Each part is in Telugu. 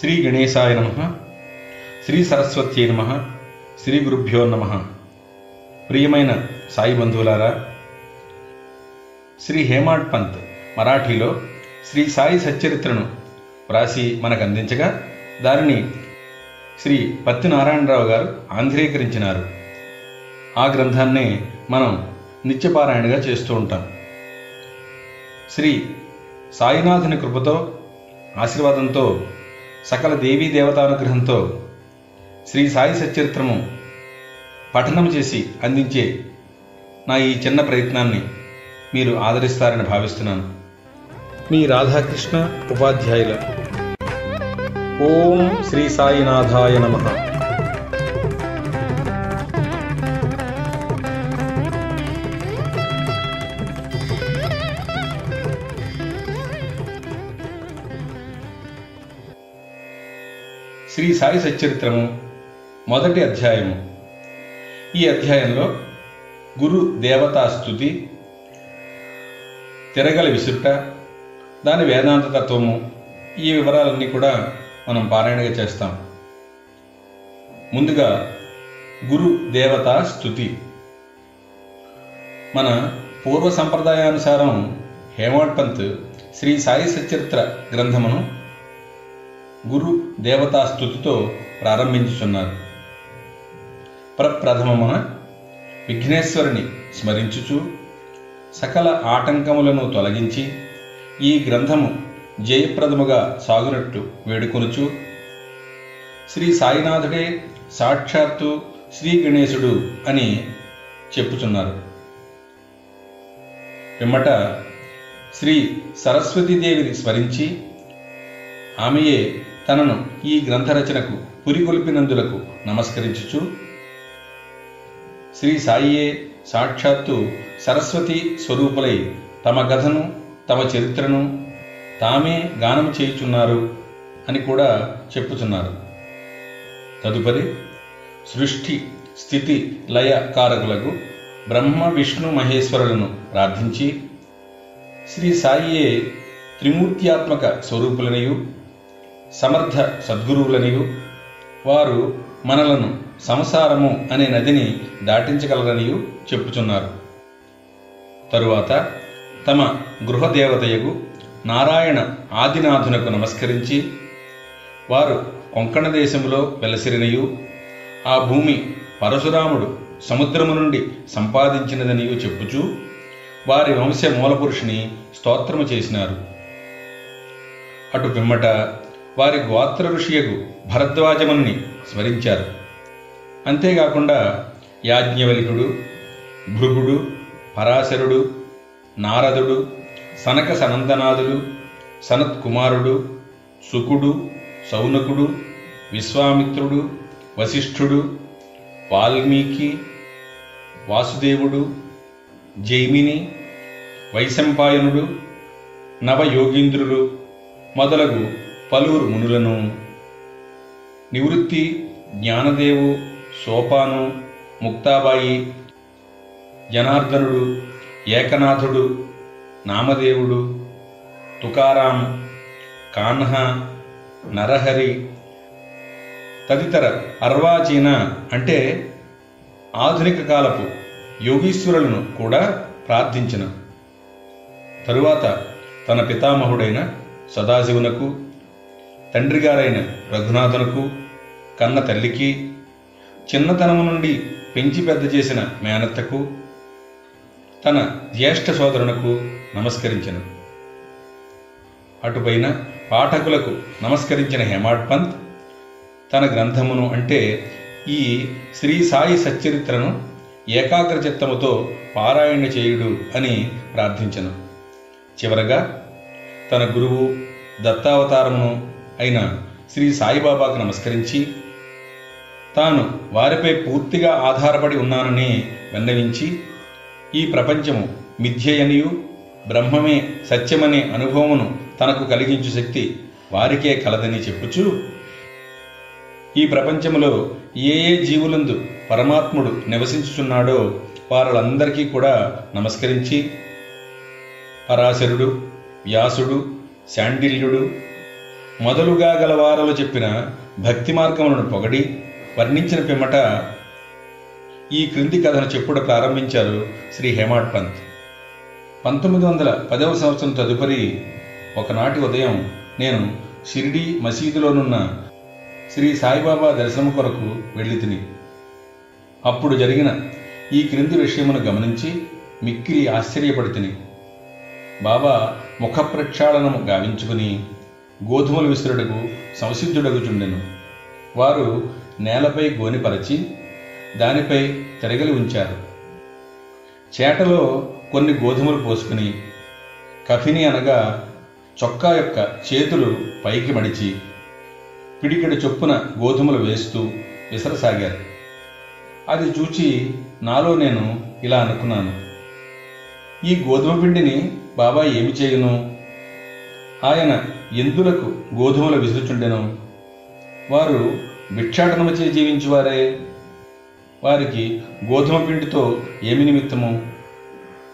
శ్రీ గణేశాయ నమ. శ్రీ సరస్వత్యై నమ. శ్రీ గురుభ్యో నమ. ప్రియమైన సాయి బంధువులారా శ్రీ హేమాడ్ పంత్ మరాఠీలో శ్రీ సాయి సచ్చరిత్రను వ్రాసి మనకు అందించగా దానిని శ్రీ పత్తి నారాయణరావు గారు ఆంధ్రీకరించినారు. ఆ గ్రంథాన్నే మనం నిత్యపారాయణగా చేస్తూ ఉంటాం. శ్రీ సాయినాథుని కృపతో ఆశీర్వాదంతో సకల దేవీ దేవతానుగ్రహంతో శ్రీ సాయి సచరిత్రము పఠనం చేసి అందించే నా ఈ చిన్న ప్రయత్నాన్ని మీరు ఆదరిస్తారని భావిస్తున్నాను. మీ రాధాకృష్ణ ఉపాధ్యాయుల. ఓం శ్రీ సాయినాథాయ నమ. శ్రీ సాయి సచ్చరిత్రము మొదటి అధ్యాయము. ఈ అధ్యాయంలో గురు దేవతాస్థుతి తిరగల విసుట దాని వేదాంత తత్వము ఈ వివరాలన్నీ కూడా మనం పారాయణగా చేస్తాం. ముందుగా గురు దేవతా స్థుతి. మన పూర్వ సంప్రదాయానుసారం హేమాడ్ పంత్ శ్రీ సాయి సచరిత్ర గ్రంథమును గురు దేవతా స్థుతితో ప్రారంభించుచున్నారు. ప్రప్రథమమున విఘ్నేశ్వరుని స్మరించుచు సకల ఆటంకములను తొలగించి ఈ గ్రంథము జయప్రదముగా సాగునట్టు వేడుకొనుచు శ్రీ సాయినాథుడే సాక్షాత్తు శ్రీ గణేశుడు అని చెప్పుచున్నారు. పిమ్మట శ్రీ సరస్వతీదేవిని స్మరించి ఆమెయే తనను ఈ గ్రంథరచనకు పురికొల్పినందులకు నమస్కరించుచు. శ్రీ సాయియే సాక్షాత్తు సరస్వతి స్వరూపులై తమ కథను తమ చరిత్రను తామే గానం చేయుచున్నారు అని కూడా చెప్పుచున్నారు. తదుపరి సృష్టి స్థితి లయ కారకులకు బ్రహ్మ విష్ణు మహేశ్వరులను ప్రార్థించి శ్రీ సాయియే త్రిమూర్త్యాత్మక స్వరూపులనియు సమర్థ సద్గురువులనియు. వారు మనలను సంసారము అనే నదిని దాటించగలరనియు చెప్పుచున్నారు. తరువాత తమ గృహదేవతయగు నారాయణ ఆదినాథునకు నమస్కరించి వారు కొంకణ దేశంలో వెలసిరినయు. ఆ భూమి పరశురాముడు సముద్రము నుండి సంపాదించినదనియు చెప్పుచూ వారి వంశ మూలపురుషుని స్తోత్రము చేసినారు. అటు పిమ్మట వారి గోత్ర ఋషియగు భరద్వాజముని స్మరించారు. అంతేకాకుండా యాజ్ఞవల్కుడు భృగుడు పరాశరుడు నారదుడు సనక సనందనాథుడు సనత్కుమారుడు సుకుడు సౌనకుడు విశ్వామిత్రుడు వశిష్ఠుడు వాల్మీకి వాసుదేవుడు జైమిని వైశంపాయనుడు నవయోగీంద్రులు మొదలగు పలువురు మునులను నివృత్తి జ్ఞానదేవు సోపాను ముక్తాబాయి జనార్దనుడు ఏకనాథుడు నామదేవుడు తుకారాం కాన్హ నరహరి తదితర అర్వాచీన అంటే ఆధునిక కాలపు యోగీశ్వరులను కూడా ప్రార్థించిన. తరువాత తన పితామహుడైన సదాశివునకు తండ్రిగారైన రఘునాథునకు కన్న తల్లికి చిన్నతనము నుండి పెంచి పెద్ద చేసిన మేనత్తకు తన జ్యేష్ఠ సోదరునకు నమస్కరించను. అటుపైన పాఠకులకు నమస్కరించిన హేమాడ్ పంత్ తన గ్రంథమును అంటే ఈ శ్రీ సాయి సచ్చరిత్రను ఏకాగ్రచిత్తముతో పారాయణ చేయుడు అని ప్రార్థించను. చివరగా తన గురువు దత్తావతారమును అయిన శ్రీ సాయిబాబాకు నమస్కరించి తాను వారిపై పూర్తిగా ఆధారపడి ఉన్నానని విన్నవించి ఈ ప్రపంచము మిథ్యయనియు బ్రహ్మమే సత్యమనే అనుభవమును తనకు కలిగించు శక్తి వారికే కలదని చెప్పుచు ఈ ప్రపంచంలో ఏ ఏ జీవులందు పరమాత్ముడు నివసించుచున్నాడో వారందరికీ కూడా నమస్కరించి పరాశరుడు వ్యాసుడు శాండిల్యుడు మొదలుగా గలవారలు చెప్పిన భక్తి మార్గములను పొగడి వర్ణించిన పిమ్మట ఈ క్రింది కథను చెప్పుడు ప్రారంభించారు శ్రీ హేమాడ్ పంత్. పంతొమ్మిది వందల పదవ సంవత్సరం తదుపరి ఒకనాటి ఉదయం నేను షిరిడి మసీదులోనున్న శ్రీ సాయిబాబా దర్శనం కొరకు వెళ్ళి తిని అప్పుడు జరిగిన ఈ క్రింది విషయమును గమనించి మిక్కిలి ఆశ్చర్యపడి తిని బాబా ముఖ ప్రక్షాళనము గావించుకుని గోధుమలు విసురుటకు సంసిద్ధుడగుచుండెను. వారు నేలపై గోనిపరచి దానిపై తిరగలి ఉంచారు. చేటలో కొన్ని గోధుమలు పోసుకుని కఫిని అనగా చొక్కా యొక్క చేతులు పైకి మడిచి పిడికిడి చొప్పున గోధుమలు వేస్తూ విసరసాగారు. అది చూచి నాలో నేను ఇలా అనుకున్నాను. ఈ గోధుమ పిండిని బాబా ఏమి చేయను? ఆయన ఎందులకు గోధుమల విసురుచుండెను. వారు భిక్షాటనముచే జీవించువారే. వారికి గోధుమ పిండితో ఏమి నిమిత్తము?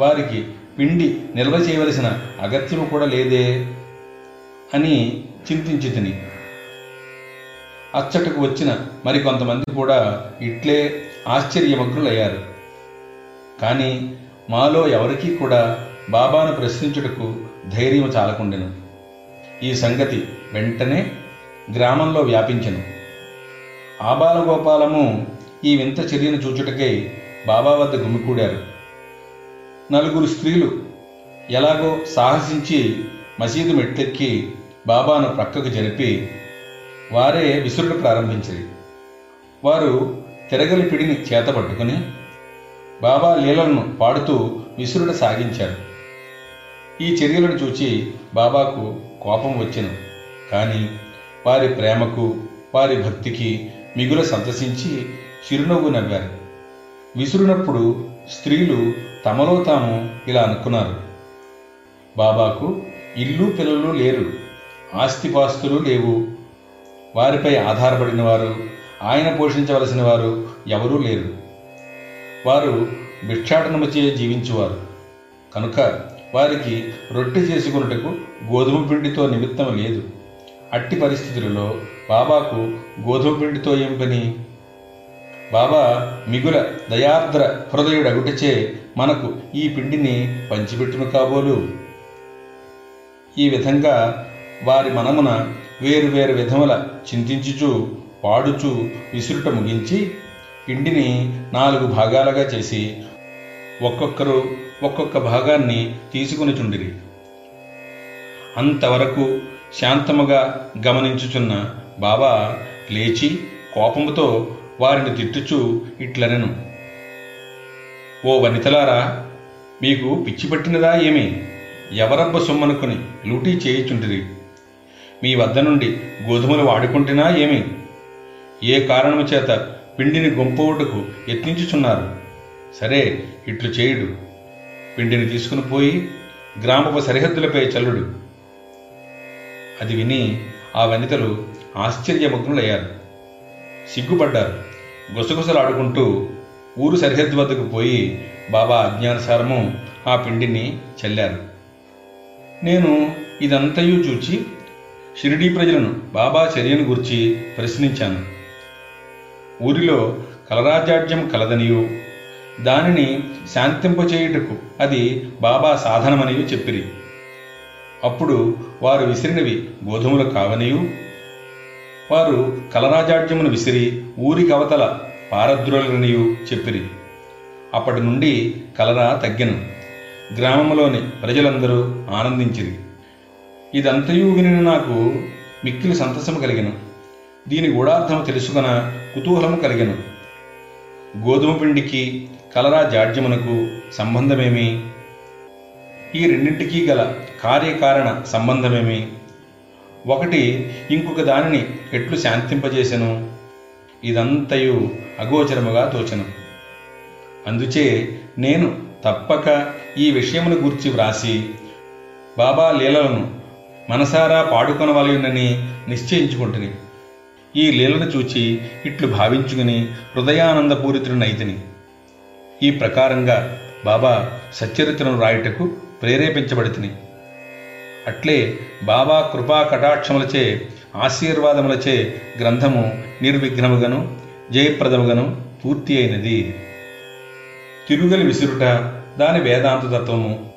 వారికి పిండి నిల్వ చేయవలసిన అగత్యము కూడా లేదే అని చింతించి తిని అచ్చటకు వచ్చిన మరికొంతమంది కూడా ఇట్లే ఆశ్చర్యమగ్నులయ్యారు. కానీ మాలో ఎవరికీ కూడా బాబాను ప్రశ్నించుటకు ధైర్యం చాలకుండెను. ఈ సంగతి వెంటనే గ్రామంలో వ్యాపించను. ఆబాలగోపాలము ఈ వింత చర్యను చూచుటకై బాబా వద్ద గుమికూడారు. నలుగురు స్త్రీలు ఎలాగో సాహసించి మసీదు మెట్లెక్కి బాబాను ప్రక్కకు జరిపి వారే విసురుడు ప్రారంభించరు. వారు తిరగలి పిడిని చేతపట్టుకుని బాబా లీలలను పాడుతూ విసురుడు సాగించారు. ఈ చర్యలను చూచి బాబాకు కోపం వచ్చెను. కానీ వారి ప్రేమకు వారి భక్తికి మిగుల సంతసించి చిరునవ్వు నవ్వారు. విసురునప్పుడు స్త్రీలు తమలో తాము ఇలా అనుకున్నారు. బాబాకు ఇల్లు పిల్లలు లేరు ఆస్తిపాస్తులు లేవు. వారిపై ఆధారపడిన వారు ఆయన పోషించవలసిన వారు ఎవరూ లేరు. వారు భిక్షాటనముచే జీవించువారు. కనుక వారికి రొట్టె చేసుకున్నటకు గోధుమ పిండితో నిమిత్తం లేదు. అట్టి పరిస్థితులలో బాబాకు గోధుమ పిండితో ఏం పని? బాబా మిగుల దయార్ద్ర హృదయుడగుటచే మనకు ఈ పిండిని పంచిపెట్టును కాబోలు. ఈ విధంగా వారి మనమున వేరు వేరు విధముల చింతించుచు పాడుచు విసురుట ముగించి పిండిని నాలుగు భాగాలుగా చేసి ఒక్కొక్కరు ఒక్కొక్క భాగాన్ని తీసుకుని చుండిరి అంతవరకు శాంతముగా గమనించుచున్న బాబా లేచి కోపముతో వారిని తిట్టుచూ ఇట్లనెను. ఓ వనితలారా మీకు పిచ్చి పట్టినదా ఏమి? ఎవరబ్బ సొమ్మనుకుని లూటీ చేయుచుంటిరి? మీ వద్ద నుండి గోధుమలు వాడుకుంటున్నా ఏమి? ఏ కారణము చేత పిండిని గుంపవుటకు యత్నించుచున్నారు? సరే ఇట్లు చేయుడు. పిండిని తీసుకుని పోయి గ్రామపు సరిహద్దులపై చల్లుడు. అది విని ఆ వనితలు ఆశ్చర్యమగ్నులయ్యారు సిగ్గుపడ్డారు. గుసగుసలాడుకుంటూ ఊరు సరిహద్దు వద్దకు పోయి బాబా అజ్ఞానుసారము ఆ పిండిని చల్లారు. నేను ఇదంతయు చూచి షిరిడీ ప్రజలను బాబా చర్యను గురించి ప్రశ్నించాను. ఊరిలో కలరాజాడ్యం కలదనియు దానిని శాంతింపచేయుటకు అది బాబా సాధనమనియు చెప్పిరి. అప్పుడు వారు విసిరినవి గోధుమలు కావనియు. వారు కలరాజాడ్యమును విసిరి ఊరికి అవతల పారద్రోలనియు చెప్పిరి. అప్పటి నుండి కలరా తగ్గను. గ్రామంలోని ప్రజలందరూ ఆనందించిరి. ఇదంతయు విని నాకు మిక్కిలి సంతసము కలిగిన. దీని గూఢార్థము తెలుసుకున్న కుతూహలము కలిగిను. గోధుమ పిండికి కలరా జాడ్యమునకు సంబంధమేమి? ఈ రెండింటికి గల కార్యకారణ సంబంధమేమి? ఒకటి ఇంకొక దానిని ఎట్లు శాంతింపజేసెను? ఇదంతయు అగోచరముగా తోచను. అందుచే నేను తప్పక ఈ విషయమును గూర్చి వ్రాసి బాబా లీలలను మనసారా పాడుకొనవలయునని నిశ్చయించుకుంటుని. ఈ లీలను చూచి ఇట్లు భావించుకుని హృదయానందపూరితుడినైతిని ఈ ప్రకారంగా బాబా సచ్చరిత్రను రాయుటకు ప్రేరేపించబడితిని. అట్లే బాబా కృపా కటాక్షములచే ఆశీర్వాదములచే గ్రంథము నిర్విఘ్నముగను జయప్రదముగను పూర్తి అయినది. తిరుగలి విసురుట దాని వేదాంత తత్వము.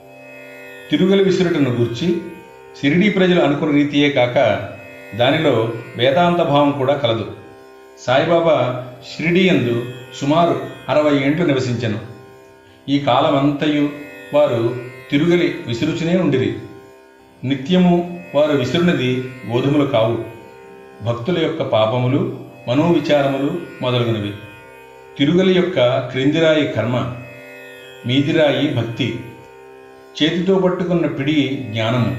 తిరుగలి విసురుటను గూర్చి సిరిడి ప్రజలు అనుకున్న రీతియే కాక దానిలో వేదాంత భావం కూడా కలదు. సాయిబాబా షిరిడి యందు సుమారు అరవై ఏండ్లు నివసించెను. ఈ కాలమంతయు వారు తిరుగలి విసురుచునే ఉండిరి. నిత్యము వారు విసురునది గోధుమలు కావు. భక్తుల యొక్క పాపములు మనోవిచారములు మొదలగునవి. తిరుగలి యొక్క క్రిందిరాయి కర్మ మీదిరాయి భక్తి. చేతితో పట్టుకున్న పిడి జ్ఞానము.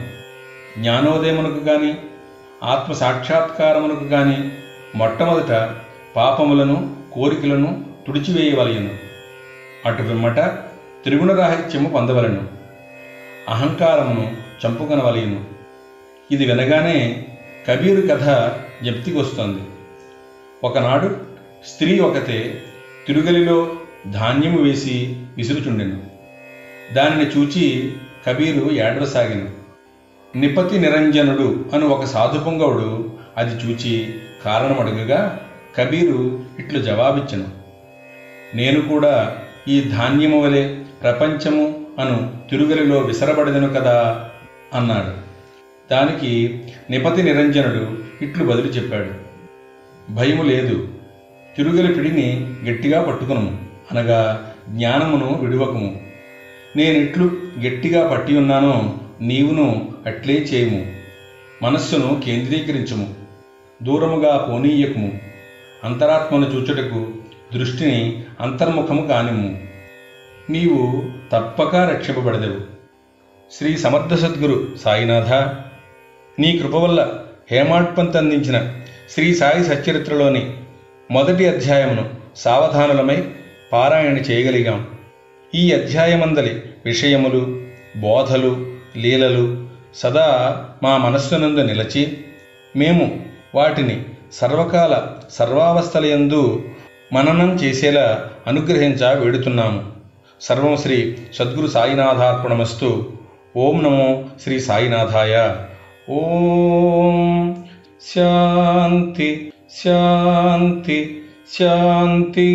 జ్ఞానోదయమునకు గాని ఆత్మ సాక్షాత్కారమునకు గాని మొట్టమొదట పాపములను కోరికలను తుడిచివేయవలయను అటు పిమ్మట త్రిగుణరాహిత్యము పొందవలను. అహంకారమును చంపుకొనవలయను ఇది వినగానే కబీరు కథ జ్ఞప్తికొస్తోంది. ఒకనాడు స్త్రీ ఒకతే తిరుగలిలో ధాన్యము వేసి విసురుచుండెను. దానిని చూచి కబీరు ఏడవసాగెను. నిపతి నిరంజనుడు అను ఒక సాధుపుంగవుడు అది చూచి కారణమడగగా కబీరు ఇట్లు జవాబిచ్చను. నేను కూడా ఈ ధాన్యము వలె ప్రపంచము అను తిరుగలిలో విసరబడదను కదా అన్నాడు. దానికి నిపతి నిరంజనుడు ఇట్లు బదులు చెప్పాడు. భయము లేదు. తిరుగలి పిడిని గట్టిగా పట్టుకును అనగా జ్ఞానమును విడువకము. నేనిట్లు గట్టిగా పట్టి ఉన్నానో నీవును అట్లే చేయము. మనస్సును కేంద్రీకరించుము. దూరముగా పోనీయకుము. అంతరాత్మను చూచుటకు దృష్టిని అంతర్ముఖము కానిము. నీవు తప్పక రక్షింపబడదవు శ్రీ సమర్థ సద్గురు సాయినాథ నీ కృప వల్ల హేమాడ్పంత్ అందించిన శ్రీ సాయి సచ్చరిత్రలోని మొదటి అధ్యాయమును సావధానులమై పారాయణ చేయగలిగాం. ఈ అధ్యాయమందలి విషయములు బోధలు లీలలు సదా మా మనస్సునందు నిలచి మేము వాటిని సర్వకాల సర్వావస్థలయందు మననం చేసేలా అనుగ్రహించ వేడుతున్నాము. సర్వం శ్రీ సద్గురు సాయినాథార్పణమస్తు ఓం నమో శ్రీ సాయినాథాయ ఓం శాంతి శాంతి శాంతి